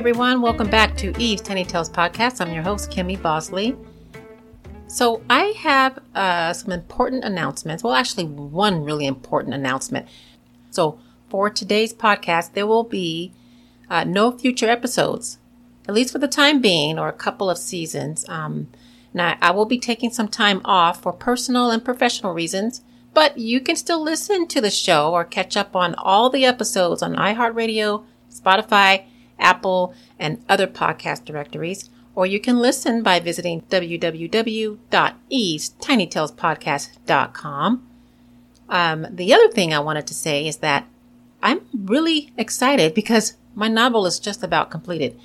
everyone. Welcome back to Eve's Tiny Tales podcast. I'm your host, Kimmy Bosley. So, I have uh, some important announcements. Well, actually, one really important announcement. So, for today's podcast, there will be uh, no future episodes, at least for the time being, or a couple of seasons. Um, now, I will be taking some time off for personal and professional reasons, but you can still listen to the show or catch up on all the episodes on iHeartRadio, Spotify, Apple, and other podcast directories. Or you can listen by visiting www.evestinytalespodcast.com. Um, the other thing I wanted to say is that I'm really excited because my novel is just about completed.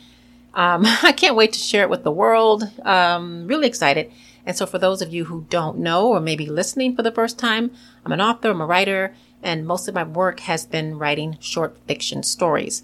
Um, I can't wait to share it with the world. Um, really excited. And so for those of you who don't know or maybe listening for the first time, I'm an author, I'm a writer, and most of my work has been writing short fiction stories.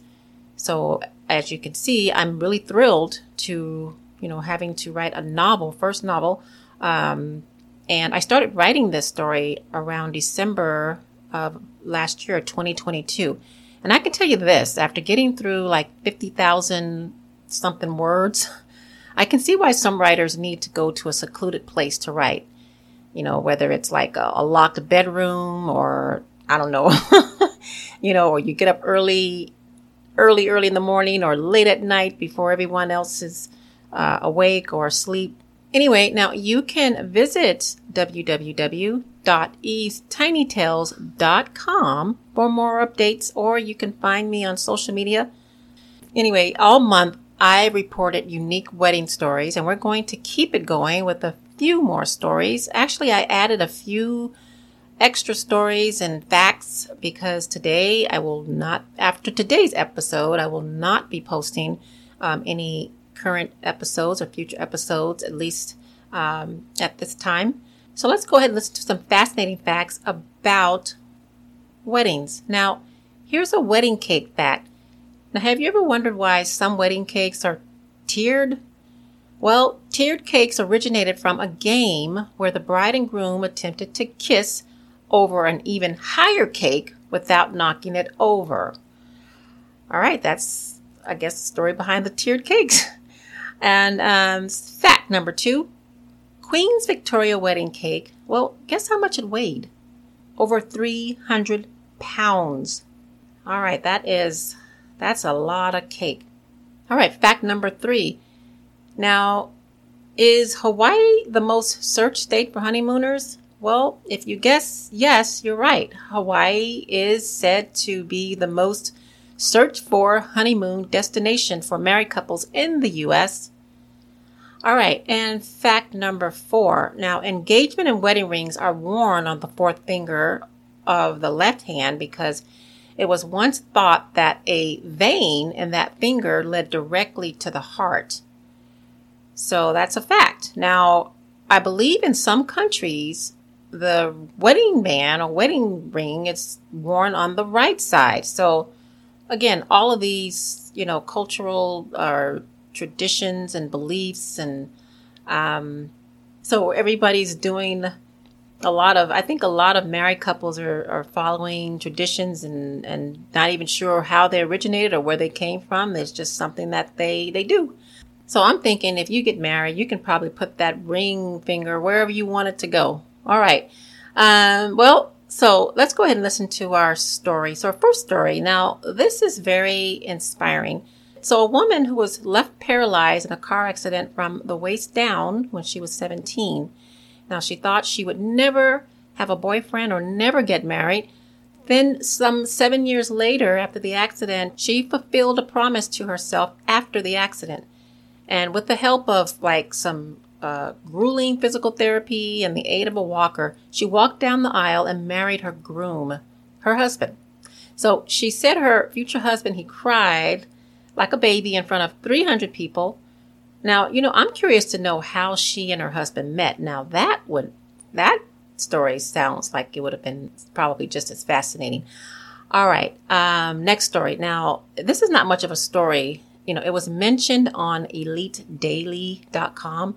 So as you can see, I'm really thrilled to, you know, having to write a novel, first novel. Um, and I started writing this story around December of last year, 2022. And I can tell you this, after getting through like 50,000 something words, I can see why some writers need to go to a secluded place to write. You know, whether it's like a, a locked bedroom or I don't know, you know, or you get up early, early, early in the morning or late at night before everyone else is uh, awake or asleep. Anyway, now you can visit www.evestinytales.com for more updates or you can find me on social media. Anyway, all month I reported unique wedding stories and we're going to keep it going with a few more stories. Actually, I added a few extra stories and facts because today I will not, after today's episode, I will not be posting um, any current episodes or future episodes, at least um, at this time. So let's go ahead and listen to some fascinating facts about weddings. Now, here's a wedding cake fact. Now, have you ever wondered why some wedding cakes are tiered? Well, tiered cakes originated from a game where the bride and groom attempted to kiss over an even higher cake without knocking it over. All right, that's, I guess, the story behind the tiered cakes. And um, fact number two Queen's Victoria wedding cake. Well, guess how much it weighed? Over 300 pounds. All right, that is that's a lot of cake. All right, fact number three. Now, is Hawaii the most searched state for honeymooners? Well, if you guess yes, you're right. Hawaii is said to be the most searched for honeymoon destination for married couples in the U.S. All right, and fact number four. Now, engagement and wedding rings are worn on the fourth finger of the left hand because it was once thought that a vein in that finger led directly to the heart. So that's a fact. Now, I believe in some countries, the wedding band or wedding ring is worn on the right side. So again, all of these, you know, cultural or uh, traditions and beliefs and um, so everybody's doing a lot of I think a lot of married couples are, are following traditions and, and not even sure how they originated or where they came from. It's just something that they, they do. So I'm thinking if you get married, you can probably put that ring finger wherever you want it to go. All right. Um, well, so let's go ahead and listen to our story. So our first story. Now, this is very inspiring. So a woman who was left paralyzed in a car accident from the waist down when she was 17 now, she thought she would never have a boyfriend or never get married. Then, some seven years later, after the accident, she fulfilled a promise to herself after the accident. And with the help of like some uh, grueling physical therapy and the aid of a walker, she walked down the aisle and married her groom, her husband. So she said her future husband, he cried like a baby in front of 300 people now, you know, I'm curious to know how she and her husband met. Now, that would, that story sounds like it would have been probably just as fascinating. All right. Um, next story. Now, this is not much of a story. You know, it was mentioned on elitedaily.com.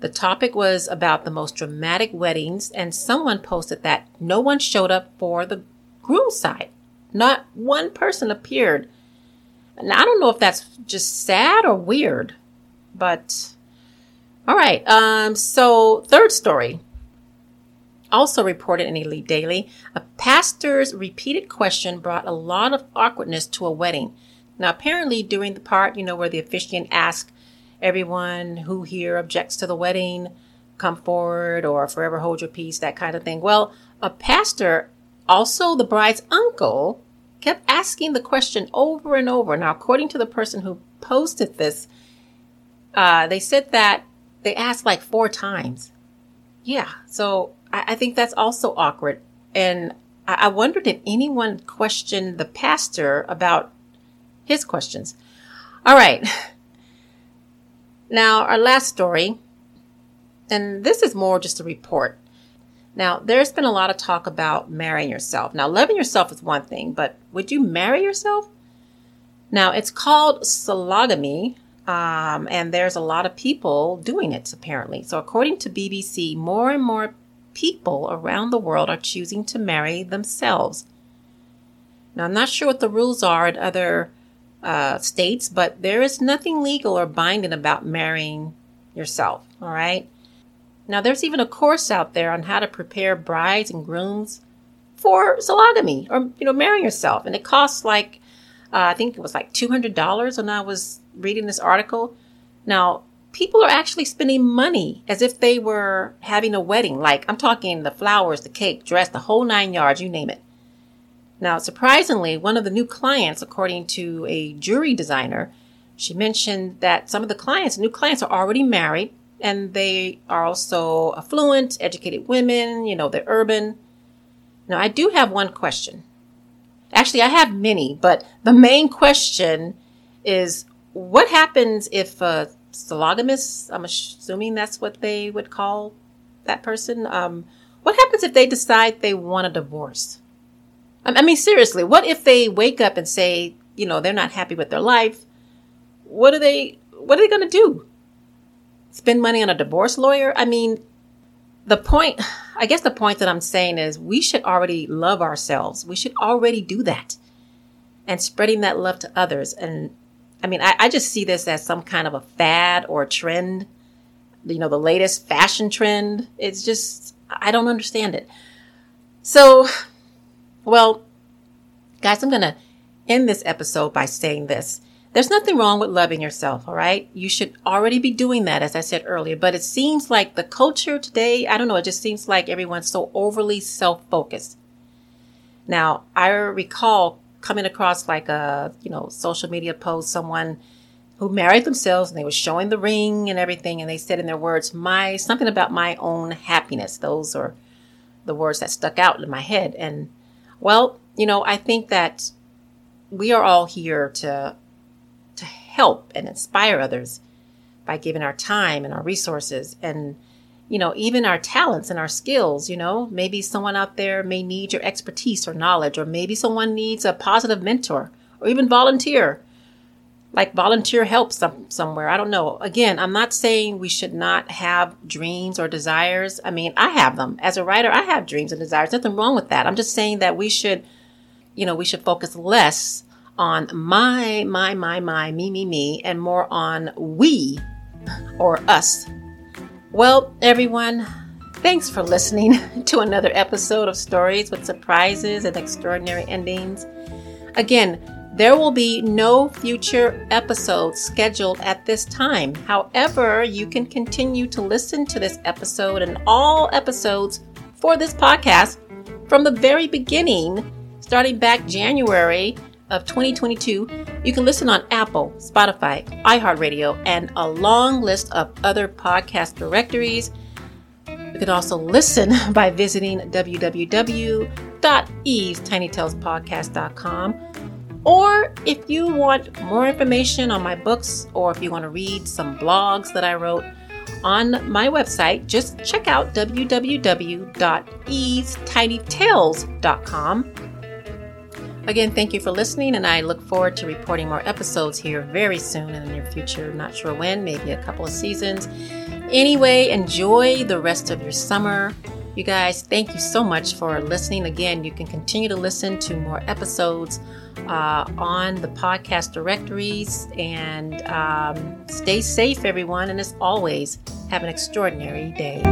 The topic was about the most dramatic weddings, and someone posted that no one showed up for the groom side. Not one person appeared Now, I don't know if that's just sad or weird, but all right. Um, so third story, also reported in Elite Daily, a pastor's repeated question brought a lot of awkwardness to a wedding. Now, apparently, during the part, you know, where the officiant asked everyone who here objects to the wedding, come forward or forever hold your peace, that kind of thing. Well, a pastor, also the bride's uncle, kept asking the question over and over. Now, according to the person who posted this, uh, they said that they asked like four times. Yeah, so I, I think that's also awkward. And I, I wondered if anyone questioned the pastor about his questions. All right. Now, our last story, and this is more just a report. Now, there's been a lot of talk about marrying yourself. Now, loving yourself is one thing, but would you marry yourself? Now, it's called sologamy, um, and there's a lot of people doing it, apparently. So, according to BBC, more and more people around the world are choosing to marry themselves. Now, I'm not sure what the rules are in other uh, states, but there is nothing legal or binding about marrying yourself, all right? Now, there's even a course out there on how to prepare brides and grooms for sologamy or, you know, marrying yourself. And it costs like, uh, I think it was like $200 when I was reading this article. Now, people are actually spending money as if they were having a wedding. Like, I'm talking the flowers, the cake, dress, the whole nine yards, you name it. Now, surprisingly, one of the new clients, according to a jewelry designer, she mentioned that some of the clients, new clients, are already married and they are also affluent, educated women, you know, they're urban. Now, I do have one question. Actually, I have many, but the main question is what happens if a sologamous, I'm assuming that's what they would call that person, um, what happens if they decide they want a divorce? I mean, seriously, what if they wake up and say, you know, they're not happy with their life? What are they, what are they going to do? spend money on a divorce lawyer. I mean, the point, I guess the point that I'm saying is we should already love ourselves. We should already do that and spreading that love to others. And I mean, I, I just see this as some kind of a fad or a trend, you know, the latest fashion trend. It's just, I don't understand it. So, well, guys, I'm going to end this episode by saying this. There's nothing wrong with loving yourself, all right? You should already be doing that, as I said earlier. But it seems like the culture today, I don't know, it just seems like everyone's so overly self focused. Now, I recall coming across like a, you know, social media post, someone who married themselves and they were showing the ring and everything. And they said in their words, my, something about my own happiness. Those are the words that stuck out in my head. And well, you know, I think that we are all here to to help and inspire others by giving our time and our resources and you know even our talents and our skills you know. Maybe someone out there may need your expertise or knowledge or maybe someone needs a positive mentor or even volunteer like volunteer help some, somewhere. I don't know. Again i'm not saying we should not have dreams or desires. I mean i have them. As a writer i have dreams and desires. Nothing wrong with that. I'm just saying that we should you know we should focus less on my, my, my, my, me, me, me, and more on we or us. Well, everyone, thanks for listening to another episode of Stories with Surprises and Extraordinary Endings. Again, there will be no future episodes scheduled at this time. However, you can continue to listen to this episode and all episodes for this podcast from the very beginning, starting back January of 2022, you can listen on Apple, Spotify, iHeartRadio, and a long list of other podcast directories. You can also listen by visiting www.evestinytalespodcast.com. Or if you want more information on my books, or if you want to read some blogs that I wrote on my website, just check out www.evestinytales.com. Again, thank you for listening, and I look forward to reporting more episodes here very soon in the near future. Not sure when, maybe a couple of seasons. Anyway, enjoy the rest of your summer. You guys, thank you so much for listening. Again, you can continue to listen to more episodes uh, on the podcast directories and um, stay safe, everyone. And as always, have an extraordinary day.